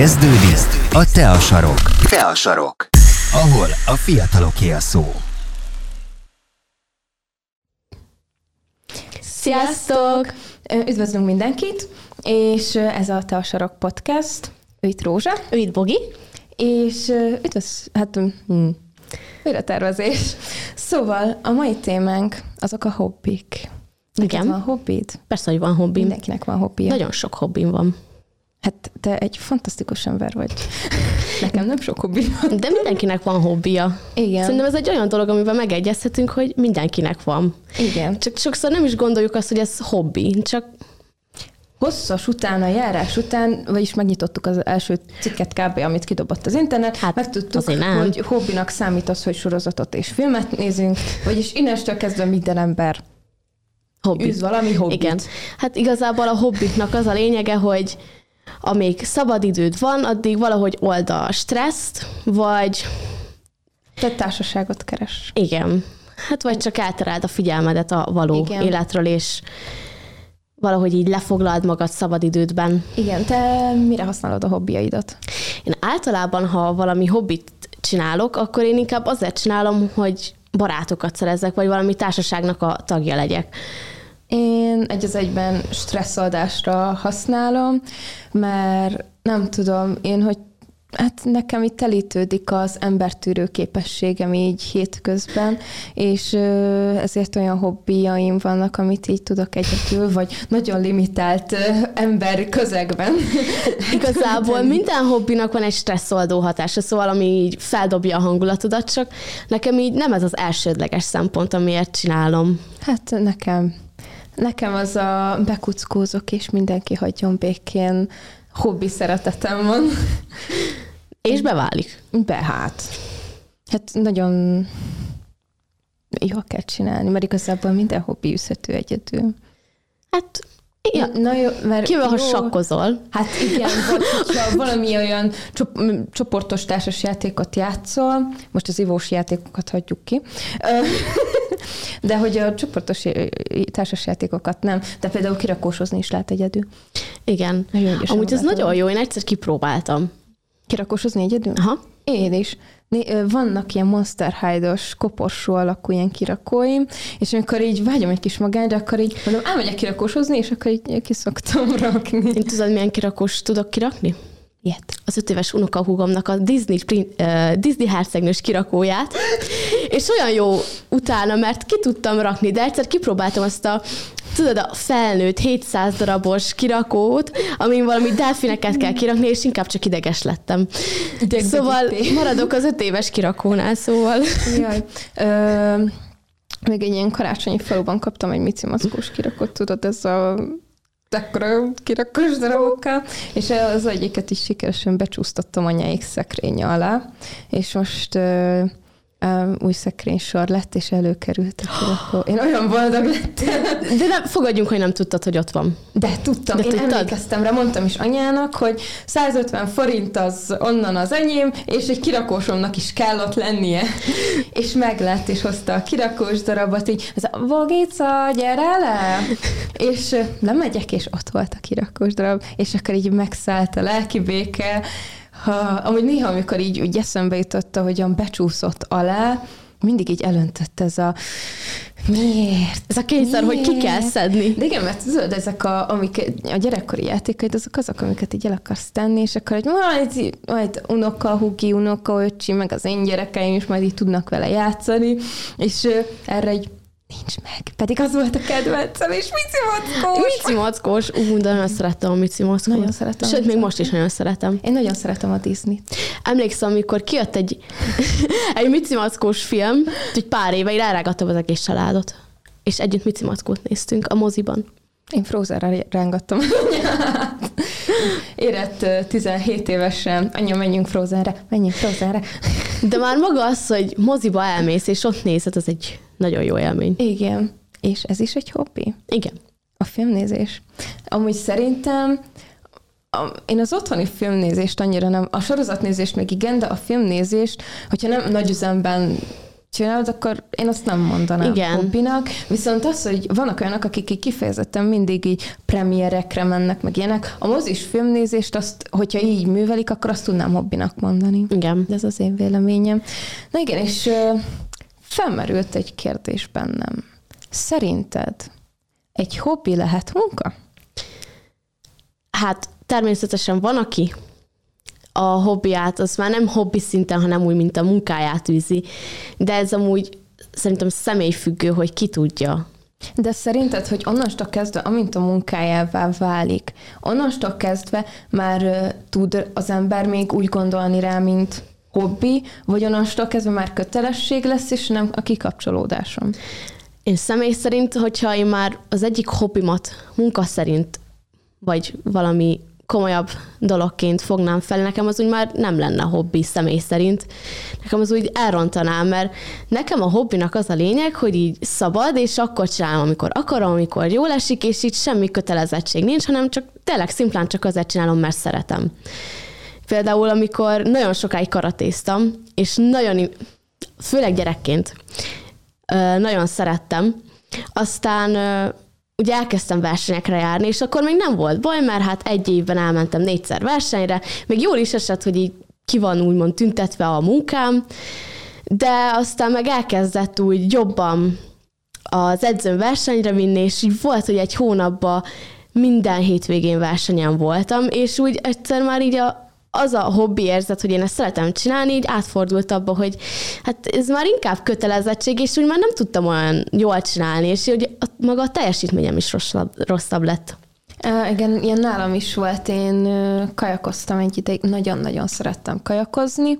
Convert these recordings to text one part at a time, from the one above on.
Kezdődik a Te a sarok. Te a sarok. Ahol a fiataloké a szó. Sziasztok! Üdvözlünk mindenkit, és ez a Te a sarok podcast. Ő itt Rózsa. Ő itt Bogi. És üdvöz... Hát... Hm. Újra tervezés. Szóval a mai témánk azok a hobbik. Neked Igen. van hobbid? Persze, hogy van hobbim. Mindenkinek van hobbija. Nagyon sok hobbim van. Hát te egy fantasztikus ember vagy. Nekem nem sok hobbim van. De mindenkinek van hobbija. Igen. Szerintem ez egy olyan dolog, amivel megegyezhetünk, hogy mindenkinek van. Igen. Csak sokszor nem is gondoljuk azt, hogy ez hobbi, csak Hosszas utána, járás után, vagyis megnyitottuk az első cikket kb., amit kidobott az internet, hát, megtudtuk, hogy hobbinak számít az, hogy sorozatot és filmet nézünk, vagyis innestől kezdve minden ember hobbi. űz valami hobbit. Igen. Hát igazából a hobbiknak az a lényege, hogy amíg szabadidőd van, addig valahogy old a stresszt, vagy Te társaságot keres. igen, hát vagy csak elteráld a figyelmedet a való Igen. életről, és valahogy így lefoglald magad szabadidődben. Igen, te mire használod a hobbiaidat? Én általában, ha valami hobbit csinálok, akkor én inkább azért csinálom, hogy barátokat szerezzek, vagy valami társaságnak a tagja legyek. Én egy az egyben stresszoldásra használom, mert nem tudom, én, hogy hát nekem itt telítődik az embertűrő képességem így hétközben, és ezért olyan hobbiaim vannak, amit így tudok egyedül, vagy nagyon limitált ember közegben. Igazából minden hobbinak van egy stresszoldó hatása, szóval ami így feldobja a hangulatodat, csak nekem így nem ez az elsődleges szempont, amiért csinálom. Hát nekem, nekem az a bekuckózok, és mindenki hagyjon békén hobbi szeretetem van. És beválik. Be hát. Hát nagyon jó kell csinálni, mert igazából minden hobbi üzhető egyedül. Hát, igen. Na jó, mert Kivel, ha sakkozol. Hát igen, vagy valami olyan csoportos társas játékot játszol, most az ivós játékokat hagyjuk ki, de hogy a csoportos társas játékokat nem, de például kirakósozni is lehet egyedül. Igen. Nagyon Amúgy ez nagyon jó, én egyszer kipróbáltam. Kirakósozni egyedül? Aha. Én is. Vannak ilyen Monster Hide-os, koporsó alakú ilyen kirakóim, és amikor így vágyom egy kis magányra, akkor így mondom, elmegyek kirakósozni, és akkor így kiszoktam rakni. Én tudod, milyen kirakós tudok kirakni? Ilyet. az öt éves unokahúgomnak a Disney, uh, Disney hercegnős kirakóját, és olyan jó utána, mert ki tudtam rakni, de egyszer kipróbáltam azt a, tudod, a felnőtt 700 darabos kirakót, amin valami delfineket kell kirakni, és inkább csak ideges lettem. Idegbegyűjtés. Szóval maradok az öt éves kirakónál, szóval. Jaj. Ö, még egy ilyen karácsonyi faluban kaptam egy Mici Maszkós kirakót, tudod, ez a ekkora kirakós darabokkal, és az egyiket is sikeresen becsúsztattam anyáik szekrénye alá, és most ö, új szekrénysor lett, és előkerült a kirakó. Én olyan boldog lettem. De nem, fogadjunk, hogy nem tudtad, hogy ott van. De tudtam, De én tudtad? emlékeztem rá, mondtam is anyának, hogy 150 forint az onnan az enyém, és egy kirakósomnak is kell ott lennie. és meglett, és hozta a kirakós darabot, így, ez a Vogica, gyere le! és lemegyek, és ott volt a kirakós darab, és akkor így megszállt a lelki béke, ha, amúgy néha, amikor így úgy eszembe jutott, ahogyan becsúszott alá, mindig így elöntött ez a miért? Ez a kényszer, hogy ki kell Miért? szedni. De igen, mert tudod, ezek a, amik, a gyerekkori játékaid, azok azok, amiket így el akarsz tenni, és akkor egy majd, majd unoka, hugi, unoka, öcsi, meg az én gyerekeim is majd így tudnak vele játszani, és erre egy nincs meg. Pedig az volt a kedvencem, és Mici Mackós. Mici Mackós, ú, de nagyon szerettem a Mici Mackót. Nagyon szeretem Sőt, még most is nagyon szeretem. Én nagyon szeretem a Disney-t. Emlékszem, amikor kijött egy, egy Mici Mackós film, egy pár éve, én elrágattam az egész családot. És együtt Mici Mackót néztünk a moziban. Én Frozenre rángattam. Érett ö, 17 évesen, anya, menjünk Frozenre, menjünk Frozenre. De már maga az, hogy moziba elmész, és ott nézed, az egy nagyon jó élmény. Igen. És ez is egy hobbi? Igen. A filmnézés. Amúgy szerintem a, én az otthoni filmnézést annyira nem, a sorozatnézést még igen, de a filmnézést, hogyha nem nagy üzemben csinálod, akkor én azt nem mondanám Igen. hobbinak. Viszont az, hogy vannak olyanok, akik így kifejezetten mindig így premierekre mennek, meg ilyenek. A mozis filmnézést, azt, hogyha így művelik, akkor azt tudnám hobbinak mondani. Igen. De ez az én véleményem. Na igen, és ö, felmerült egy kérdés bennem. Szerinted egy hobbi lehet munka? Hát természetesen van, aki a hobbiát, az már nem hobbi szinten, hanem úgy, mint a munkáját űzi. De ez amúgy szerintem személyfüggő, hogy ki tudja. De szerinted, hogy onnantól kezdve, amint a munkájává válik, onnantól kezdve már ö, tud az ember még úgy gondolni rá, mint hobbi, vagy onnantól kezdve már kötelesség lesz, és nem a kikapcsolódásom? Én személy szerint, hogyha én már az egyik hobbimat munka szerint, vagy valami komolyabb dologként fognám fel, nekem az úgy már nem lenne hobbi személy szerint. Nekem az úgy elrontanám, mert nekem a hobbinak az a lényeg, hogy így szabad, és akkor csinálom, amikor akarom, amikor jól esik, és így semmi kötelezettség nincs, hanem csak tényleg szimplán csak azért csinálom, mert szeretem. Például, amikor nagyon sokáig karatéztam, és nagyon, főleg gyerekként, nagyon szerettem, aztán ugye elkezdtem versenyekre járni, és akkor még nem volt baj, mert hát egy évben elmentem négyszer versenyre, még jól is esett, hogy így ki van úgymond tüntetve a munkám, de aztán meg elkezdett úgy jobban az edzőm versenyre vinni, és így volt, hogy egy hónapban minden hétvégén versenyen voltam, és úgy egyszer már így a, az a hobbi érzet, hogy én ezt szeretem csinálni, így átfordult abba, hogy hát ez már inkább kötelezettség, és úgy már nem tudtam olyan jól csinálni, és hogy a, maga a teljesítményem is rosszabb, rosszabb lett. Uh, igen, ilyen nálam is volt, én uh, kajakoztam egy ideig, nagyon-nagyon szerettem kajakozni,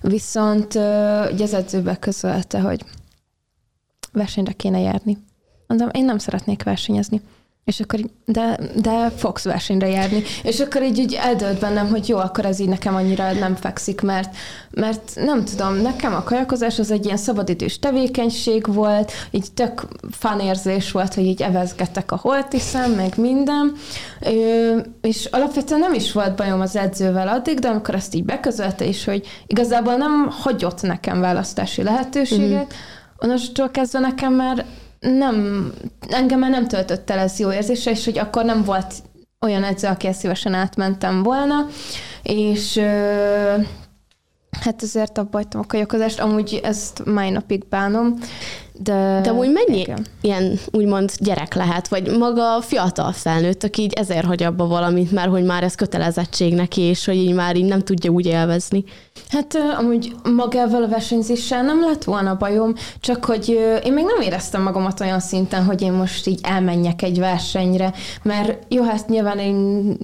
viszont uh, ugye az edzőbe közölte, hogy versenyre kéne járni. Mondom, én nem szeretnék versenyezni. És akkor így, de, de fogsz versenyre járni. És akkor így, így eldölt bennem, hogy jó, akkor ez így nekem annyira nem fekszik, mert, mert nem tudom, nekem a kajakozás az egy ilyen szabadidős tevékenység volt, így tök fanérzés volt, hogy így evezgettek a holtiszem, meg minden, Ö, és alapvetően nem is volt bajom az edzővel addig, de amikor ezt így beközölte is, hogy igazából nem hagyott nekem választási lehetőséget, mm. onnantól kezdve nekem már nem, engem már nem töltött el ez jó érzésre, és hogy akkor nem volt olyan edző, aki szívesen átmentem volna, és hát ezért abba hagytam a kajakozást, amúgy ezt mai napig bánom, de... De úgy mennyi igen. ilyen úgymond gyerek lehet, vagy maga a fiatal felnőtt, aki így ezért hagy abba valamit, mert hogy már ez kötelezettség neki, és hogy így már így nem tudja úgy élvezni. Hát amúgy magával a versenyzéssel nem lett volna bajom, csak hogy én még nem éreztem magamat olyan szinten, hogy én most így elmenjek egy versenyre, mert jó, hát nyilván én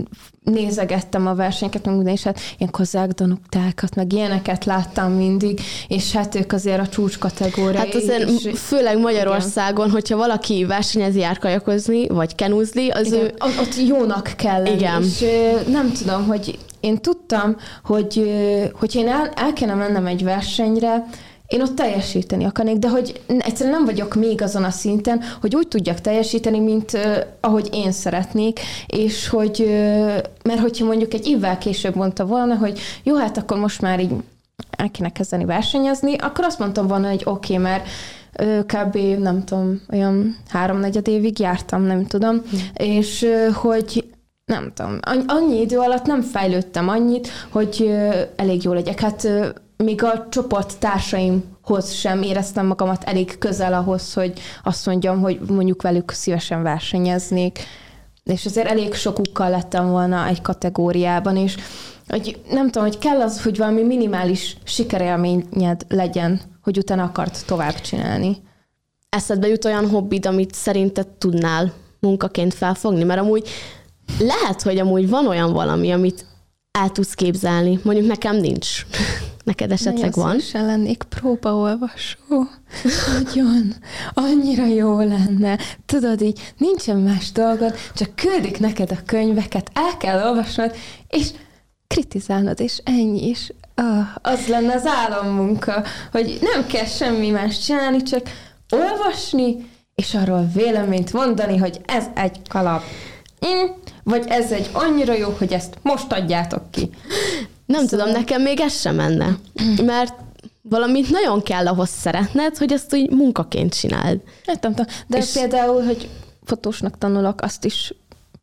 nézegettem a versenyeket, meg és hát ilyen kozák danuktákat, meg ilyeneket láttam mindig, és hát ők azért a csúcs kategória. Hát azért és, főleg Magyarországon, hogyha valaki versenyezi jár kajakozni, vagy kenúzni, az igen, ő... ott jónak kell lenni, Igen. és nem tudom, hogy én tudtam, hogy, hogy én el, el kéne mennem egy versenyre, én ott teljesíteni akarnék, de hogy egyszerűen nem vagyok még azon a szinten, hogy úgy tudjak teljesíteni, mint uh, ahogy én szeretnék, és hogy, uh, mert hogyha mondjuk egy évvel később mondta volna, hogy jó, hát akkor most már így el kéne kezdeni versenyezni, akkor azt mondtam volna, hogy oké, okay, mert kb. nem tudom, olyan háromnegyed évig jártam, nem tudom, mm. és hogy nem tudom, anny- annyi idő alatt nem fejlődtem annyit, hogy elég jó legyek. Hát még a csoport társaimhoz sem éreztem magamat elég közel ahhoz, hogy azt mondjam, hogy mondjuk velük szívesen versenyeznék. És azért elég sokukkal lettem volna egy kategóriában, és hogy nem tudom, hogy kell az, hogy valami minimális sikerélményed legyen, hogy utána akart tovább csinálni. eszedbe jut olyan hobbid, amit szerinted tudnál munkaként felfogni? Mert amúgy lehet, hogy amúgy van olyan valami, amit el tudsz képzelni. Mondjuk nekem nincs. Neked esetleg Nagyon van? szívesen lennék próbaolvasó. Nagyon. Annyira jó lenne. Tudod, így nincsen más dolgod, csak küldik neked a könyveket, el kell olvasnod, és kritizálnod, és ennyi is. Ah, az lenne az álommunka, hogy nem kell semmi más csinálni, csak olvasni, és arról véleményt mondani, hogy ez egy kalap. Mm, vagy ez egy annyira jó, hogy ezt most adjátok ki. Nem Szóval- tudom, nekem még ez sem menne. Mert valamit nagyon kell ahhoz szeretned, hogy ezt úgy munkaként csináld. Tudom. De és például, hogy fotósnak tanulok, azt is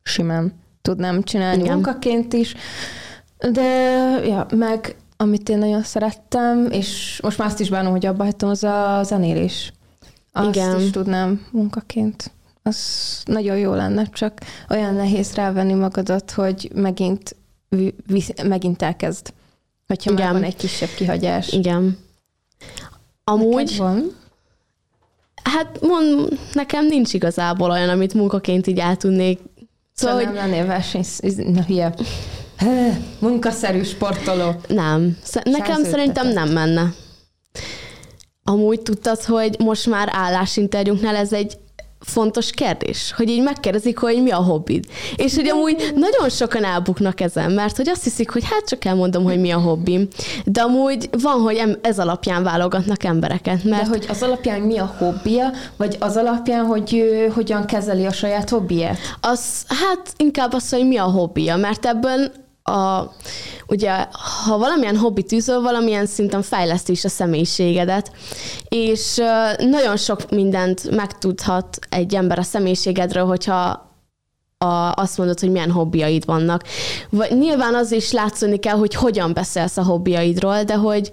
simán tudnám csinálni Igen. munkaként is. De, ja, meg amit én nagyon szerettem, és most már azt is bánom, hogy abba hagytam, az a zenélés. Azt Igen. is tudnám munkaként. Az nagyon jó lenne, csak olyan nehéz rávenni magadat, hogy megint, megint elkezd. Hogyha Igen. már van egy kisebb kihagyás. Igen. Amúgy... Van? Hát mond, nekem nincs igazából olyan, amit munkaként így el tudnék. Szóval, szóval hogy... nem lennél verseny... Na, hülye. Munkaszerű sportoló. Nem. Nekem szerintem nem menne. Amúgy tudtad, hogy most már állásinterjúnknál ez egy fontos kérdés, hogy így megkérdezik, hogy mi a hobbid. És hogy amúgy nagyon sokan elbuknak ezen, mert hogy azt hiszik, hogy hát csak elmondom, hogy mi a hobbim. De amúgy van, hogy ez alapján válogatnak embereket. Mert... De hogy az alapján mi a hobbija, vagy az alapján, hogy ő, hogyan kezeli a saját hobbiját? Az, hát inkább az, hogy mi a hobbija, mert ebben a, ugye, ha valamilyen hobbi tűzöl, valamilyen szinten fejleszti is a személyiségedet, és nagyon sok mindent megtudhat egy ember a személyiségedről, hogyha a, azt mondod, hogy milyen hobbiaid vannak. Vagy, nyilván az is látszani kell, hogy hogyan beszélsz a hobbiaidról, de hogy,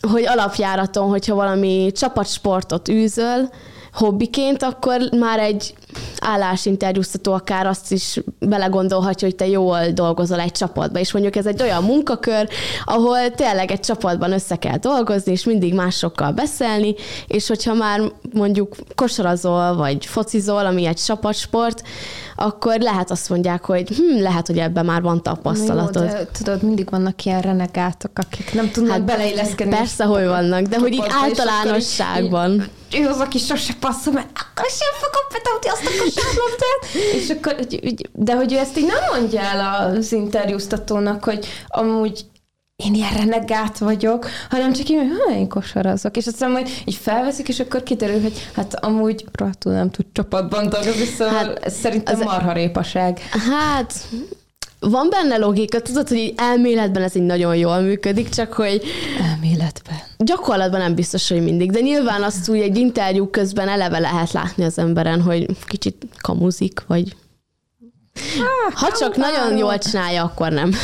hogy alapjáraton, hogyha valami csapatsportot űzöl, hobbiként, akkor már egy állásinterjúztató akár azt is belegondolhatja, hogy te jól dolgozol egy csapatban, és mondjuk ez egy olyan munkakör, ahol tényleg egy csapatban össze kell dolgozni, és mindig másokkal beszélni, és hogyha már mondjuk kosarazol, vagy focizol, ami egy csapatsport, akkor lehet azt mondják, hogy hm, lehet, hogy ebben már van tapasztalatod. Jó, de, tudod, mindig vannak ilyen renegátok, akik nem tudnak hát beleilleszkedni. Persze, hogy vannak, de hogy így általánosságban. Ő az, aki sose passzol, mert akkor sem fogom betudni azt a kosárlabdát. És akkor, de hogy ő ezt így nem mondja el az interjúztatónak, hogy amúgy én ilyen renegát vagyok, hanem csak én, hogy én kosarazok. És aztán majd így felveszik, és akkor kiderül, hogy hát amúgy rohadtul nem tud csapatban dolgozni, szóval hát, szerintem az, marha répaság. Hát, van benne logika, tudod, hogy elméletben ez így nagyon jól működik, csak hogy... Elméletben. Gyakorlatban nem biztos, hogy mindig, de nyilván azt úgy egy interjú közben eleve lehet látni az emberen, hogy kicsit kamuzik, vagy... Ha csak nagyon jól csinálja, akkor nem.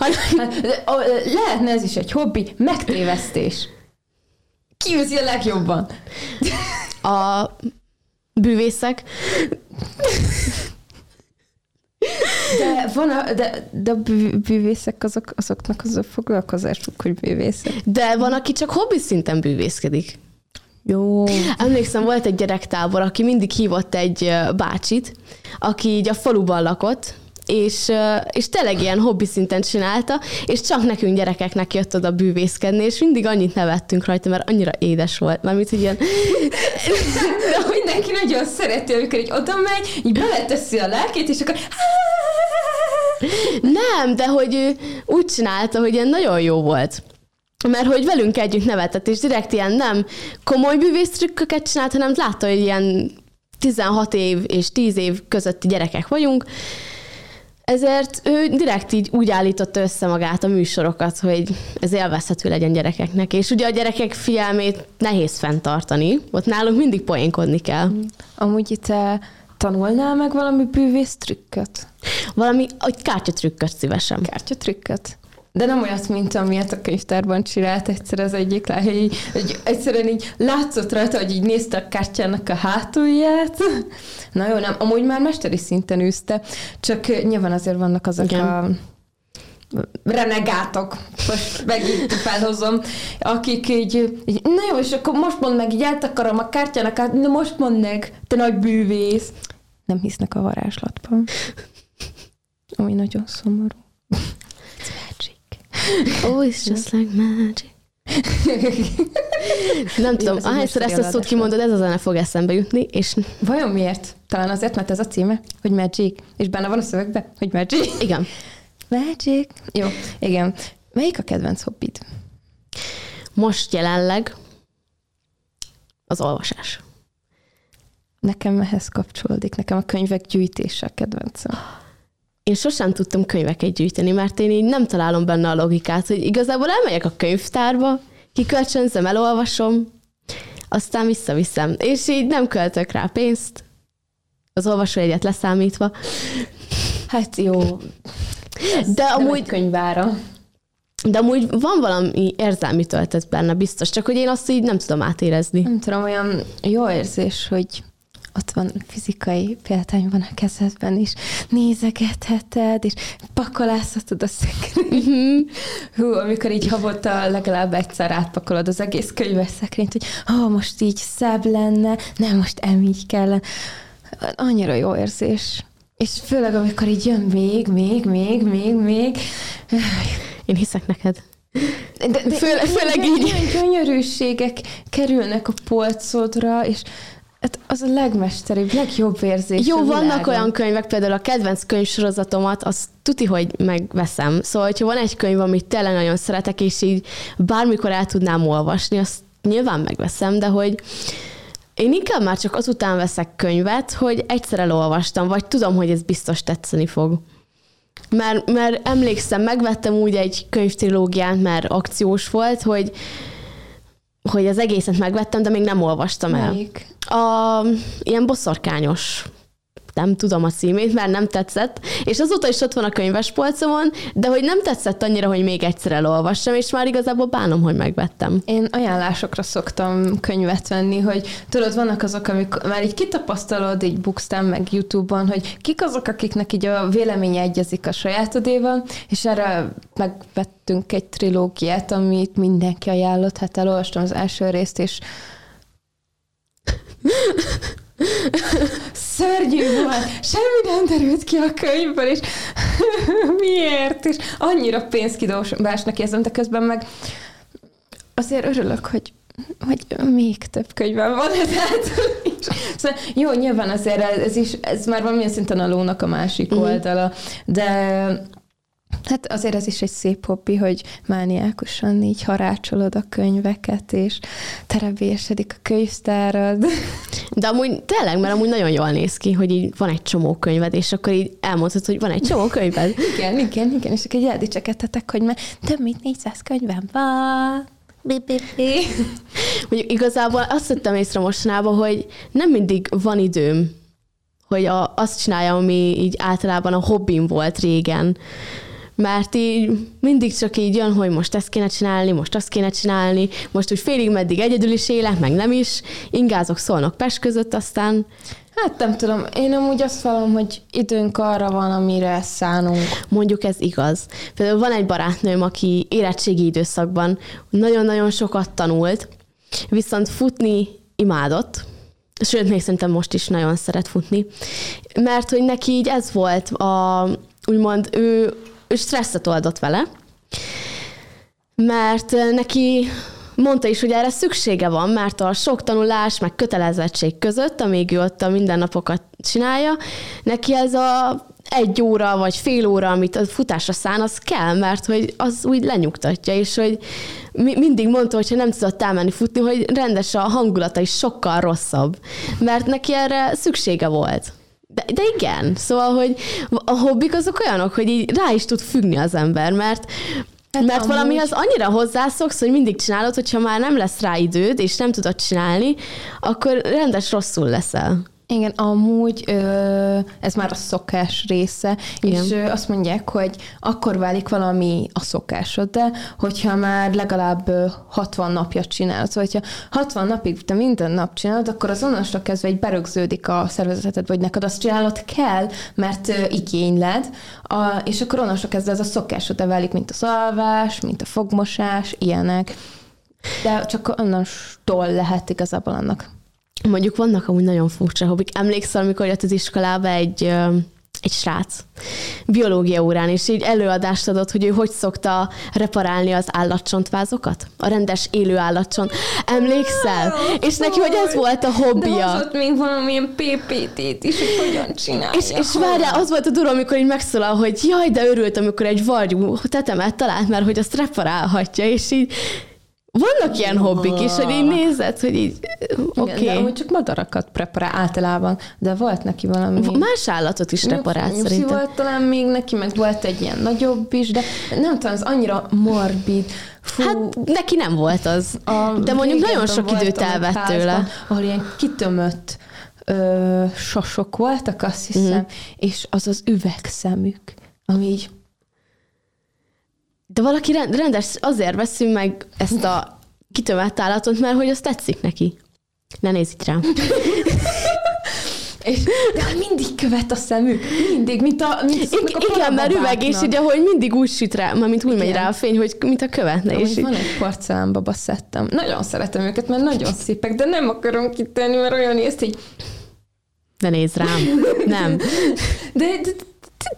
Hát, lehetne ez is egy hobbi, megtévesztés. Ki űzi a legjobban? A bűvészek. De, van a, de, de a bűvészek azok, azoknak az a foglalkozásuk, hogy bűvészek. De van, aki csak hobbi szinten bűvészkedik. Jó. Emlékszem, volt egy gyerektábor, aki mindig hívott egy bácsit, aki így a faluban lakott, és, és tényleg ilyen hobbi szinten csinálta, és csak nekünk gyerekeknek jött oda bűvészkedni, és mindig annyit nevettünk rajta, mert annyira édes volt. Mármint, hogy ilyen... De mindenki nagyon szereti, amikor így oda megy, így beleteszi a lelkét, és akkor nem, de hogy ő úgy csinálta, hogy ilyen nagyon jó volt. Mert hogy velünk együtt nevetett, és direkt ilyen nem komoly bűvésztrükköket csinált, hanem látta, hogy ilyen 16 év és 10 év közötti gyerekek vagyunk, ezért ő direkt így úgy állította össze magát a műsorokat, hogy ez élvezhető legyen gyerekeknek. És ugye a gyerekek figyelmét nehéz fenntartani, ott nálunk mindig poénkodni kell. Amúgy te tanulnál meg valami bűvész trükköt? Valami, egy kártyatrükköt szívesen. Kártyatrükköt? De nem olyat, mint amilyet a könyvtárban csinált egyszer az egyik lány, hogy egyszerűen így látszott rajta, hogy így nézte a kártyának a hátulját. Na jó, nem, amúgy már mesteri szinten űzte, csak nyilván azért vannak azok Igen. a renegátok, most megint felhozom, akik így, így, na jó, és akkor most mondd meg, így eltakarom a kártyának, át, na most mondd meg, te nagy bűvész. Nem hisznek a varázslatban. Ami nagyon szomorú. Oh, it's just like magic. Nem tudom, ahányszor ezt a szót kimondod, ez a zene fog eszembe jutni, és... Vajon miért? Talán azért, mert ez a címe, hogy Magic, és benne van a szövegben, hogy Magic. Igen. Magic. Jó, igen. Melyik a kedvenc hobbid? Most jelenleg az olvasás. Nekem ehhez kapcsolódik, nekem a könyvek gyűjtése a kedvencem. Én sosem tudtam könyveket gyűjteni, mert én így nem találom benne a logikát, hogy igazából elmegyek a könyvtárba, kikölcsönzöm, elolvasom, aztán visszaviszem, és így nem költök rá pénzt, az olvasójegyet leszámítva. Hát jó. Ez De amúgy, könyvára. de amúgy van valami érzelmi töltet benne, biztos, csak hogy én azt így nem tudom átérezni. Nem tudom, olyan jó érzés, hogy ott van fizikai példány van a kezedben is, nézegetheted, és pakolázhatod a szekrényt. Hú, amikor így havonta legalább egyszer átpakolod az egész könyves szekrényt, hogy oh, most így szebb lenne, nem, most emígy kellene. Annyira jó érzés. És főleg, amikor így jön még, még, még, még, még. Én hiszek neked. De, de Főle- főleg így. Ilyen gyönyörűségek kerülnek a polcodra, és hát az a legmesteribb, legjobb érzés Jó, vannak világon. olyan könyvek, például a kedvenc könyvsorozatomat, azt tuti, hogy megveszem. Szóval, hogyha van egy könyv, amit tényleg nagyon szeretek, és így bármikor el tudnám olvasni, azt nyilván megveszem, de hogy én inkább már csak azután veszek könyvet, hogy egyszer elolvastam, vagy tudom, hogy ez biztos tetszeni fog. Mert, mert emlékszem, megvettem úgy egy könyvtrilógiát, mert akciós volt, hogy hogy az egészet megvettem, de még nem olvastam el. Melyik? A ilyen boszorkányos nem tudom a címét, mert nem tetszett, és azóta is ott van a könyves polcomon, de hogy nem tetszett annyira, hogy még egyszer elolvassam, és már igazából bánom, hogy megvettem. Én ajánlásokra szoktam könyvet venni, hogy tudod, vannak azok, amik már így kitapasztalod, így bookstán, meg YouTube-on, hogy kik azok, akiknek így a véleménye egyezik a sajátodéval, és erre megvettünk egy trilógiát, amit mindenki ajánlott, hát elolvastam az első részt, és szörnyű volt, semmi nem derült ki a könyvből, és miért? És annyira pénzkidobásnak érzem, de közben meg azért örülök, hogy hogy még több könyvem van is. Szóval jó, nyilván azért ez, is, ez már valamilyen szinten a lónak a másik Mhm. oldala, de hát azért ez is egy szép hobbi, hogy mániákusan így harácsolod a könyveket, és terebélyesedik a könyvtárad. De amúgy tényleg, mert amúgy nagyon jól néz ki, hogy így van egy csomó könyved, és akkor így elmondhatod, hogy van egy csomó könyved. Igen, igen, igen, és akkor így eldicsekedhetek, hogy már több mint 400 könyvem van. Bi, bi, bi. Mondjuk igazából azt vettem észre mostanában, hogy nem mindig van időm, hogy a, azt csináljam, ami így általában a hobbim volt régen. Mert így mindig csak így jön, hogy most ezt kéne csinálni, most azt kéne csinálni, most úgy félig meddig egyedül is élek, meg nem is. Ingázok, szólnak Pest között, aztán Hát nem tudom, én amúgy azt vallom, hogy időnk arra van, amire szánunk. Mondjuk ez igaz. Például van egy barátnőm, aki érettségi időszakban nagyon-nagyon sokat tanult, viszont futni imádott, sőt, még szerintem most is nagyon szeret futni, mert hogy neki így ez volt a, úgymond ő, ő stresszet oldott vele, mert neki mondta is, hogy erre szüksége van, mert a sok tanulás, meg kötelezettség között, amíg ő ott a mindennapokat csinálja, neki ez a egy óra vagy fél óra, amit a futásra szán, az kell, mert hogy az úgy lenyugtatja, és hogy mi- mindig mondta, hogy ha nem tudott elmenni futni, hogy rendes a hangulata is sokkal rosszabb, mert neki erre szüksége volt. De, de igen, szóval, hogy a hobbik azok olyanok, hogy így rá is tud függni az ember, mert Hát mert amúgy- valamihez annyira hozzászoksz, hogy mindig csinálod, hogyha már nem lesz rá időd, és nem tudod csinálni, akkor rendes rosszul leszel. Igen, amúgy ö, ez már a szokás része, Igen. és ö, azt mondják, hogy akkor válik valami a szokásod, de hogyha már legalább ö, 60 napja csinálod, szóval hogyha 60 napig te minden nap csinálod, akkor az onnantól kezdve egy berögződik a szervezeted, vagy neked azt csinálod kell, mert ö, igényled, a, és akkor onnantól kezdve ez a szokásod válik, mint az alvás, mint a fogmosás, ilyenek. De csak onnantól lehet igazából annak Mondjuk vannak amúgy nagyon furcsa hobbik. Emlékszel, amikor jött az iskolába egy, egy srác biológia órán, és így előadást adott, hogy ő hogy szokta reparálni az állatcsontvázokat? A rendes élő állatcsont. Emlékszel? És neki, hogy ez volt a De hobbija. hozott még valamilyen PPT-t is, hogy hogyan csinálja. És, és várjál, az volt a durva, amikor így megszólal, hogy jaj, de örült, amikor egy varjú tetemet talált, mert hogy azt reparálhatja, és így vannak ilyen hobbik is, hogy így nézed, hogy így, oké. Okay. De úgy csak madarakat preparál általában, de volt neki valami... Más állatot is reparált Nyuszi szerintem. volt talán még neki, meg volt egy ilyen nagyobb is, de nem tudom, az annyira morbid. Fú, Hát neki nem volt az. a de mondjuk nagyon sok időt elvett tőle. Ahol ilyen kitömött ö, sasok voltak, azt hiszem, mm. és az az üvegszemük, ami így De valaki rend- rendes, azért veszünk meg ezt a kitömett állatot, mert hogy az tetszik neki. Ne nézz itt rám. és, de mindig követ a szemük, mindig, mint a, mint I- a igen, mert üveg, és így ahogy mindig úgy süt rá, mint úgy megy Igen. rá a fény, hogy mint a követne. És Amúgy így, van egy porcelánbaba szettem. Nagyon szeretem őket, mert nagyon szépek, de nem akarom kitenni, mert olyan nézt, így ne nézz rám. Nem. De, de, de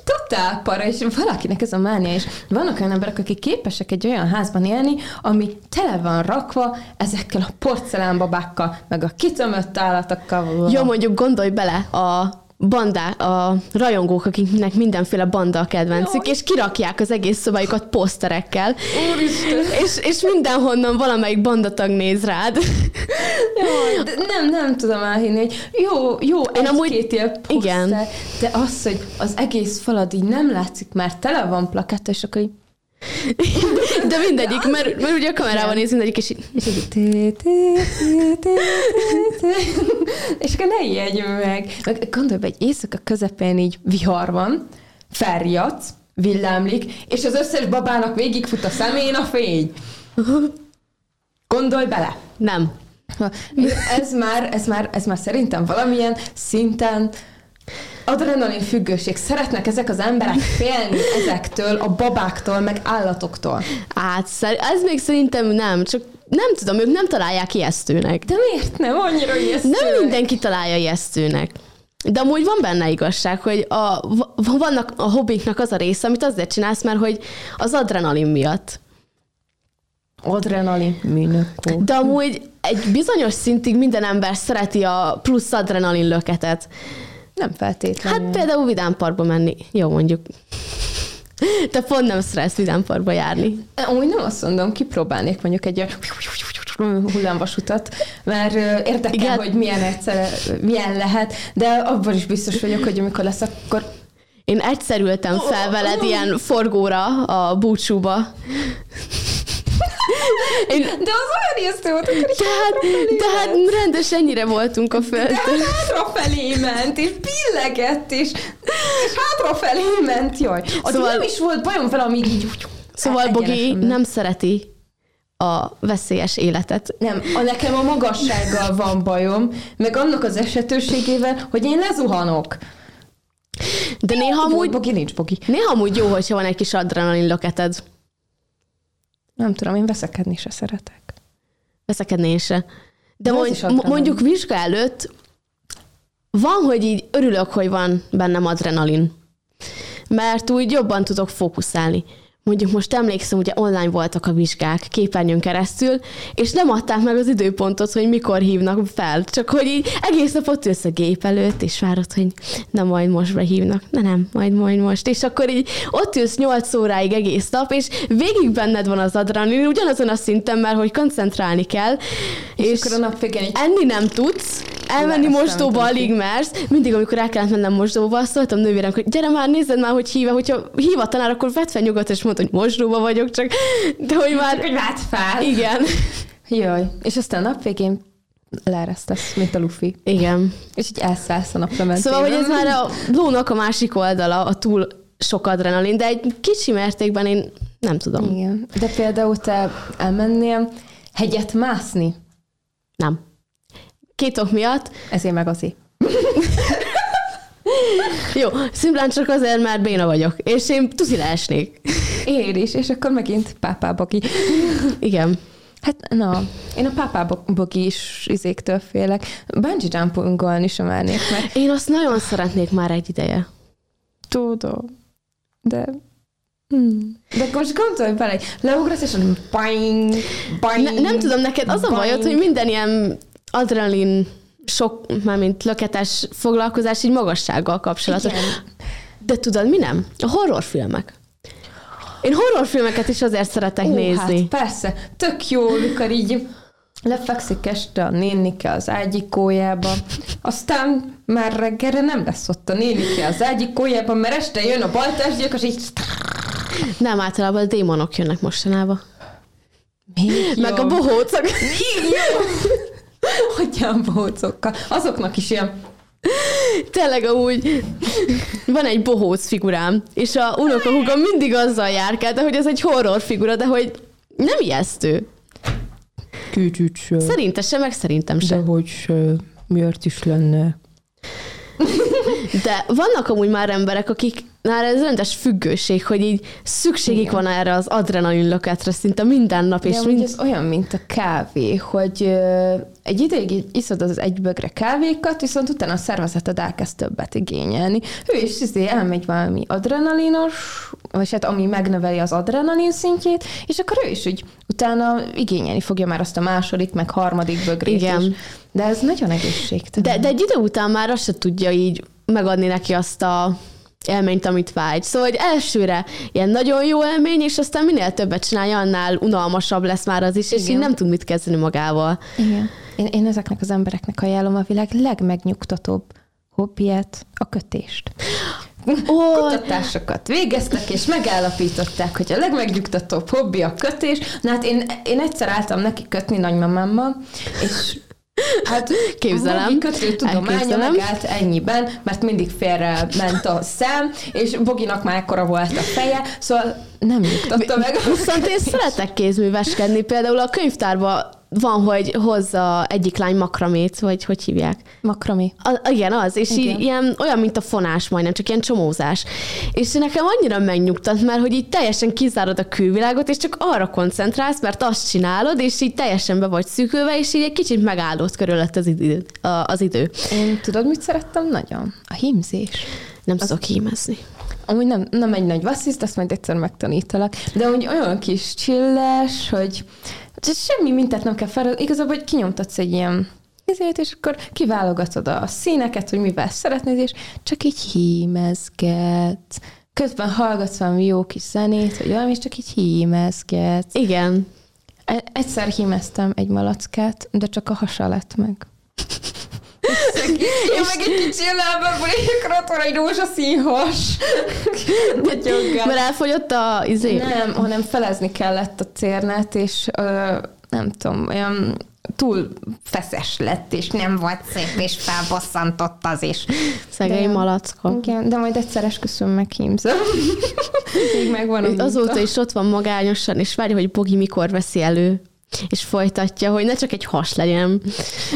totál para, és valakinek ez a mánia, és vannak olyan emberek, akik képesek egy olyan házban élni, ami tele van rakva ezekkel a porcelánbabákkal, meg a kitömött állatokkal. Jó, mondjuk gondolj bele a bandá, a rajongók, akiknek mindenféle banda a kedvencük, Jaj. és kirakják az egész szobájukat poszterekkel, Úristen! és, és mindenhonnan valamelyik bandatag néz rád. Jaj, de nem, nem tudom elhinni, hogy jó, jó, Én egy amúgy- két ilyen poszter, igen. de az, hogy az egész falad így nem látszik, mert tele van plaketta, és akkor így De mindegyik, mert, mert ugye a kamerában néz mindegyik, és így, És akkor ne ijedj meg. Meg Gondolj be, egy éjszaka közepén így vihar van, felriadsz, villámlik, és az összes babának végigfut a szemén a fény. Gondolj bele. nem. Ez már, ez már, ez már szerintem valamilyen szinten adrenalin függőség. Szeretnek ezek az emberek félni ezektől, a babáktól, meg állatoktól. Hát, ez még szerintem nem, csak nem tudom, ők nem találják ijesztőnek. De miért nem? Annyira ijesztő. Nem mindenki találja ijesztőnek. De amúgy van benne igazság, hogy a, vannak a hobbiknak az a része, amit azért csinálsz, mert hogy az adrenalin miatt. Adrenalin műnökó. De amúgy egy bizonyos szintig minden ember szereti a plusz adrenalin löketet. Nem feltétlenül. Hát például vidámparkba menni. Jó, mondjuk. Te pont nem szeretsz vidámparkba járni. Amúgy nem azt mondom, kipróbálnék mondjuk egy olyan hullámvasutat, mert érdekel, Igen. hogy milyen egyszer, milyen lehet, de abban is biztos vagyok, hogy amikor lesz, akkor Én egyszer ültem fel veled ilyen forgóra a búcsúba. Én, de az olyan ijesztő volt, akkor tehát, tehát rendes ennyire voltunk a de földön. hátrafelé ment, és billegett, és, és hátrafelé ment, jaj. Az Szóval- nem is volt bajom vele, amíg így Szóval Bogi nem szereti a veszélyes életet. Nem, a nekem a magassággal van bajom, meg annak az esetőségével, hogy én lezuhanok. De néha amúgy, Bogi, nincs bogi. néha amúgy jó, hogyha van egy kis adrenalin löketed. Nem tudom, én veszekedni se szeretek. Veszekednése. De De az mond, adrenalin. mondjuk vizsga előtt van, hogy így örülök, hogy van bennem adrenalin. Mert úgy jobban tudok fókuszálni. Mondjuk most emlékszem, ugye online voltak a vizsgák képernyőn keresztül, és nem adták meg az időpontot, hogy mikor hívnak fel. Csak hogy így egész nap ott ülsz a gép előtt, és várod, hogy na majd most behívnak. Na nem, majd majd most. És akkor így ott ülsz 8 óráig egész nap, és végig benned van az adrenalin, ugyanazon a szinten, mert hogy koncentrálni kell. És, és akkor a nap végén így enni nem tudsz, elmenni mosdóba tudom alig mersz. Mindig, amikor el kellett mennem mosdóba, szóltam nővérem, hogy gyere már, nézed már, hogy hív, hogyha hív a tanár, akkor vedd fel nyugodt, és mondta, hogy mosdóba vagyok, csak de hogy már... hogy vált fel. Igen. Jaj, és aztán a nap végén leeresztesz, mint a lufi. Igen. És így elszállsz a naplementében. Szóval, hogy ez már a lónak a másik oldala, a túl sok adrenalin, de egy kicsi mértékben én nem tudom. Igen. De például te elmennél hegyet mászni? Nem. Két ok miatt. Ezért meg azért. Jó, szimplán csak azért, mert béna vagyok, és én tuzi leesnék. Én is, és akkor megint pápábogi. Igen. Hát, na, én a pápábogi is izéktől félek. Bungee jumpingolni sem mernék, mert Én azt nagyon szeretnék már egy ideje. tudom, de... Hmm. De most gondolj bele, hogy leugrasz, és boing, boing, Ne, nem tudom, neked az a bajod, hogy minden ilyen adrenalin sok, mármint löketes foglalkozás így magassággal kapcsolatos. Igen. De tudod, mi nem? A horrorfilmek. Én horrorfilmeket is azért szeretek Ó, nézni. Hát persze, tök jó, mikor így lefekszik este a nénike az ágyikójába, aztán már reggelre nem lesz ott a nénike az ágyikójában, mert este jön a baltásgyilkos, így Nem, általában a démonok jönnek mostanában. még Meg a jobb. bohócok. Még jó. Hogyan bohócokkal? Azoknak is ilyen Tényleg amúgy van egy bohóc figurám, és a unokahúgom mindig azzal járkál, de hogy ez egy horror figura, de hogy nem ijesztő. kicsit se. Szerintem sem, meg szerintem sem. hogy se. Miért is lenne? De vannak amúgy már emberek, akik már ez rendes függőség, hogy így szükségük Igen. van erre az adrenalin löketre szinte minden nap, és És mind... ez olyan, mint a kávé, hogy ö, egy ideig iszod az egy bögre kávékat, viszont utána a szervezeted elkezd többet igényelni. Ő is izé elmegy valami adrenalinos, vagy hát ami megnöveli az adrenalin szintjét, és akkor ő is úgy utána igényelni fogja már azt a második, meg harmadik bögrét Igen. is. De ez nagyon egészségtelen. De, de egy idő után már azt se tudja így megadni neki azt a élményt, amit vágy. Szóval, hogy elsőre ilyen nagyon jó élmény, és aztán minél többet csinálja, annál unalmasabb lesz már az is, és Igen. így nem tud mit kezdeni magával. Igen. Én, én ezeknek az embereknek ajánlom a világ legmegnyugtatóbb hobbiát, a kötést. Ó, Kutatásokat végeztek, és megállapították, hogy a legmegnyugtatóbb hobbi a kötés. Na hát én, én egyszer álltam neki kötni nagymamámmal, és hát Képzelem. Bogi kötő tudománya megállt ennyiben, mert mindig félre ment a szem, és Boginak már ekkora volt a feje, szóval nem nyugtatta meg. Viszont én szeretek kézműveskedni, például a könyvtárban van, hogy hozza egyik lány makramét, vagy hogy hívják? Makrami. A, igen, az, és Igen. így ilyen, olyan, mint a fonás majdnem, csak ilyen csomózás. És nekem annyira megnyugtat, mert hogy így teljesen kizárod a külvilágot, és csak arra koncentrálsz, mert azt csinálod, és így teljesen be vagy szűkülve, és így egy kicsit megállott körülött az idő. A, az idő. Én tudod, mit szerettem nagyon? A hímzés. Nem az... tudok hímezni. Amúgy nem, nem egy nagy vassziszt, azt majd egyszer megtanítalak, de úgy olyan kis csilles, hogy semmi mintát nem kell fel, igazából, hogy kinyomtatsz egy ilyen ezért, és akkor kiválogatod a színeket, hogy mivel szeretnéd, és csak így hímezget. Közben hallgatsz valami jó kis zenét, vagy valami, és csak így hímezget. Igen. E- Egyszer hímeztem egy malackát, de csak a hasa lett meg. Én meg egy kicsi ölelben ott van egy rózsaszín has. Nagyon gáz. Mert elfogyott a izé. Nem, hanem felezni kellett a cérnet, és ö, nem tudom, olyan túl feszes lett, és nem volt szép, és felbosszantott az is. Szegény De- malacka. Igen, de majd egyszer esküszöm meghímzom. Még megvan a. Azóta is ott van magányosan, és várja, hogy Bogi mikor veszi elő, és folytatja, hogy ne csak egy has legyen.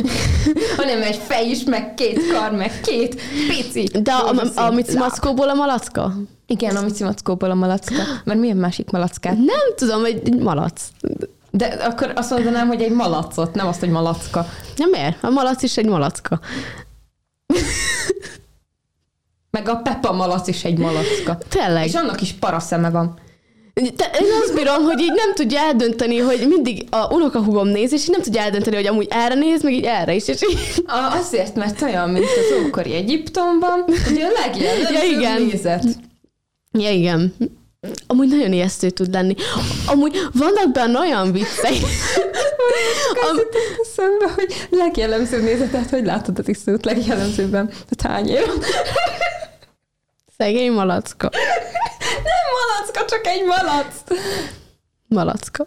Hanem egy fej is, meg két kar, meg két pici. De a, a, a. Mackóból a malacka? Igen, a Mackóból a malacka. Mert milyen másik malackát? Nem tudom, egy egy malac. De akkor azt mondanám, hogy egy malacot, nem azt, hogy malacka. Nem miért? A malac is egy malacka. Meg a Peppa malac is egy malacka. Tényleg. És annak is paraszeme van. Te, én azt bírom, hogy így nem tudja eldönteni, hogy mindig a unokahúgom néz, és így nem tudja eldönteni, hogy amúgy erre néz, meg így erre is. És így, A, azért, mert olyan, mint az ókori Egyiptomban, ugye a legjellemzőbb Ja, igen. nézet. ja, igen. Amúgy nagyon ijesztő tud lenni. Amúgy vannak benne olyan viccek. Am. Eszembe, hogy legjellemzőbb nézetet, hogy látod a tisztőt legjellemzőbben a tányéron. szegény malacka. Malacka, csak egy malac. Malacka.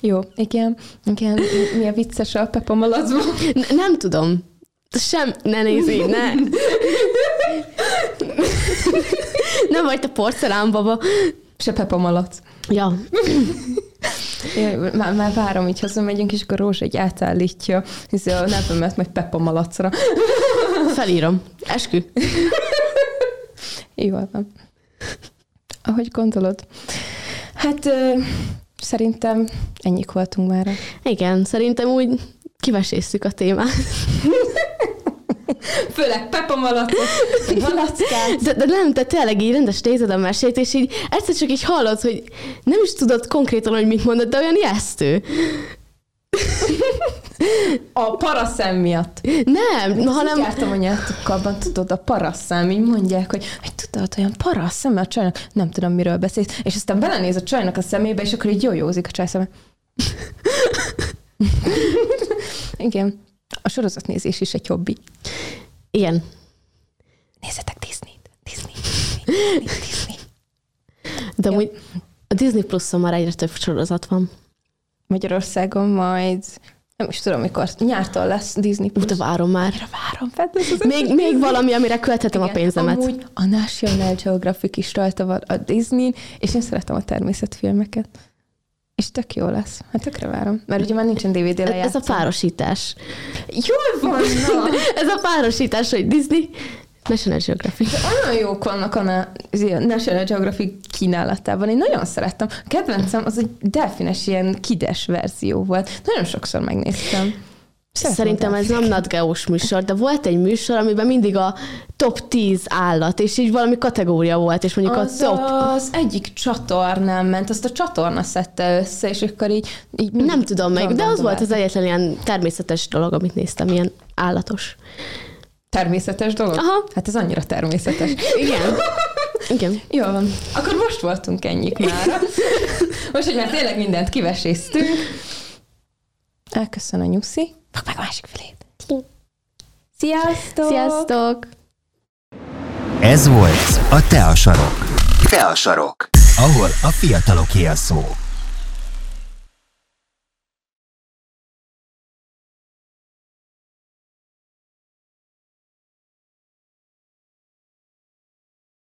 Jó, igen, igen. Mi a vicces a Peppa malacban? N- nem tudom. Sem, ne nézz így, ne. nem vagy te porcelánbaba. Se Peppa malac. Ja, már, már várom, így hazamegyünk, és akkor Rózsa egy átállítja hiszen a nevemet majd Peppa malacra. felírom. Eskü. Jól van. Ahogy gondolod. Hát ö, szerintem ennyik voltunk már. Igen, szerintem úgy kivesézzük a témát. Főleg Peppa malacot, malackát. De, de nem, te tényleg így rendes nézed a mesét, és így egyszer csak így hallod, hogy nem is tudod konkrétan, hogy mit mondod, de olyan ijesztő. A paraszem miatt. Nem, Hanem... hanem... Jártam a nyelvtukkal, tudod, a paraszem, így mondják, hogy, hogy tudod, olyan paraszem a csajnak, nem tudom, miről beszélsz, és aztán belenéz a csajnak a szemébe, és akkor így jójózik a csaj szeme. Igen. A sorozatnézés is egy hobbi. Igen. Nézzetek Disney-t. Disney. Disney. Disney. De amúgy a Disney Plus-on már egyre több sorozat van. Magyarországon majd, nem is tudom, mikor, nyártól lesz Disney Plus. De várom már. Annyira várom, fel, ez az Még, még valami, amire költhetem a pénzemet. Amúgy a National Geographic is rajta van a Disney, és én szeretem a természetfilmeket. És tök jó lesz. Hát tökre várom. Mert ugye már nincsen DVD Ez a lejátszó. párosítás. Jól van, na! Ez a párosítás, hogy Disney, National Geographic. Olyan jók vannak a National Geographic kínálatában. Én nagyon szerettem. A kedvencem az egy delfines ilyen kides verzió volt. Nagyon sokszor megnéztem. Szeretem Szerintem ez nem nadgeós műsor, de volt egy műsor, amiben mindig a top 10 állat, és így valami kategória volt, és mondjuk Az a top... az egyik csatornán ment, azt a csatorna szedte össze, és akkor így... így Nem tudom meg, de az volt az egyetlen ilyen természetes dolog, amit néztem, ilyen állatos. Természetes dolog? Aha. Hát ez annyira természetes. Igen. Igen. Jó van. Akkor most voltunk ennyik már. Most, hogy már tényleg mindent kiveséztünk. Elköszön a nyuszi. Fog meg a másik felét. Sziasztok! Sziasztok! Ez volt a Te a sarok. Te a sarok, ahol a fiataloké a szó.